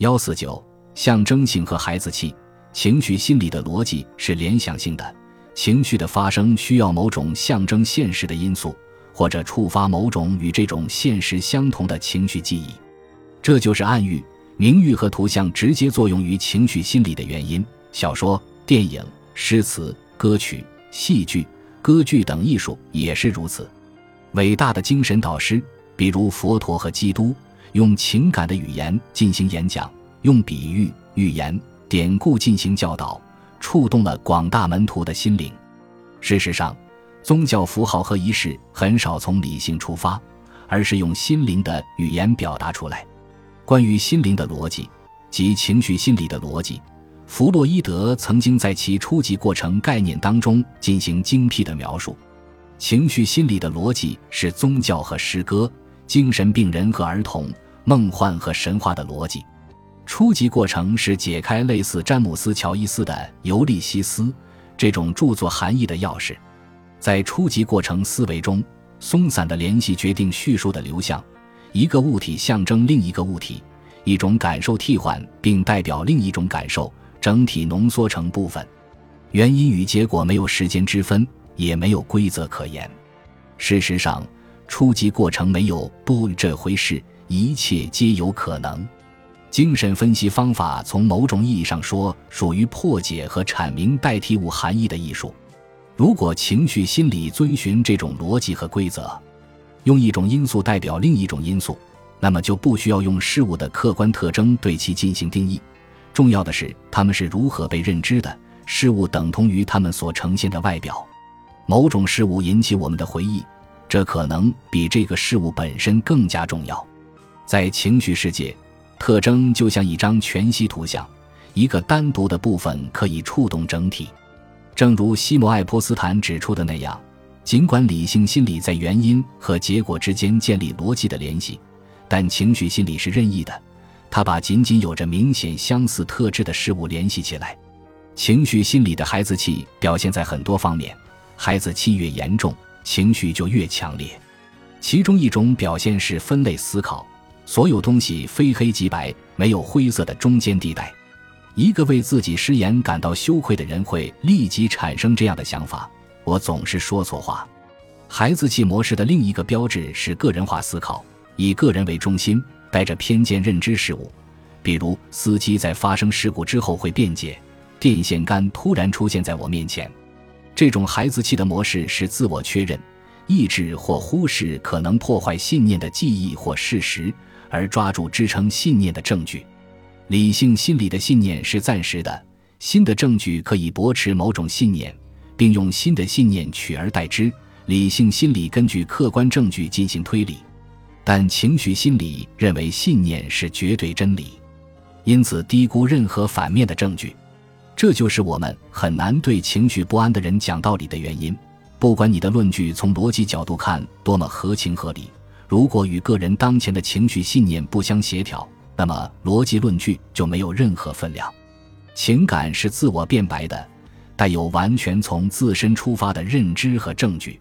幺四九，象征性和孩子气。情绪心理的逻辑是联想性的，情绪的发生需要某种象征现实的因素，或者触发某种与这种现实相同的情绪记忆。这就是暗喻、明喻和图像直接作用于情绪心理的原因。小说、电影、诗词、歌曲、戏剧、歌剧等艺术也是如此。伟大的精神导师，比如佛陀和基督，用情感的语言进行演讲，用比喻、寓言、典故进行教导，触动了广大门徒的心灵。事实上，宗教符号和仪式很少从理性出发，而是用心灵的语言表达出来。关于心灵的逻辑及情绪心理的逻辑，弗洛伊德曾经在其初级过程概念当中进行精辟的描述。情绪心理的逻辑是宗教和诗歌、精神病人和儿童、梦幻和神话的逻辑。初级过程是解开类似詹姆斯·乔伊斯的《尤利西斯》这种著作含义的钥匙。在初级过程思维中，松散的联系决定叙述的流向。一个物体象征另一个物体，一种感受替换并代表另一种感受，整体浓缩成部分。原因与结果没有时间之分。也没有规则可言。事实上，初级过程没有不这回事，一切皆有可能。精神分析方法从某种意义上说，属于破解和阐明代替物含义的艺术。如果情绪心理遵循这种逻辑和规则，用一种因素代表另一种因素，那么就不需要用事物的客观特征对其进行定义。重要的是，它们是如何被认知的。事物等同于它们所呈现的外表。某种事物引起我们的回忆，这可能比这个事物本身更加重要。在情绪世界，特征就像一张全息图像，一个单独的部分可以触动整体。正如西摩爱泼斯坦指出的那样，尽管理性心理在原因和结果之间建立逻辑的联系，但情绪心理是任意的，它把仅仅有着明显相似特质的事物联系起来。情绪心理的孩子气表现在很多方面。孩子气越严重，情绪就越强烈。其中一种表现是分类思考，所有东西非黑即白，没有灰色的中间地带。一个为自己失言感到羞愧的人会立即产生这样的想法：我总是说错话。孩子气模式的另一个标志是个人化思考，以个人为中心，带着偏见认知事物。比如，司机在发生事故之后会辩解：电线杆突然出现在我面前。这种孩子气的模式是自我确认、抑制或忽视可能破坏信念的记忆或事实，而抓住支撑信念的证据。理性心理的信念是暂时的，新的证据可以驳斥某种信念，并用新的信念取而代之。理性心理根据客观证据进行推理，但情绪心理认为信念是绝对真理，因此低估任何反面的证据。这就是我们很难对情绪不安的人讲道理的原因。不管你的论据从逻辑角度看多么合情合理，如果与个人当前的情绪信念不相协调，那么逻辑论据就没有任何分量。情感是自我辩白的，带有完全从自身出发的认知和证据。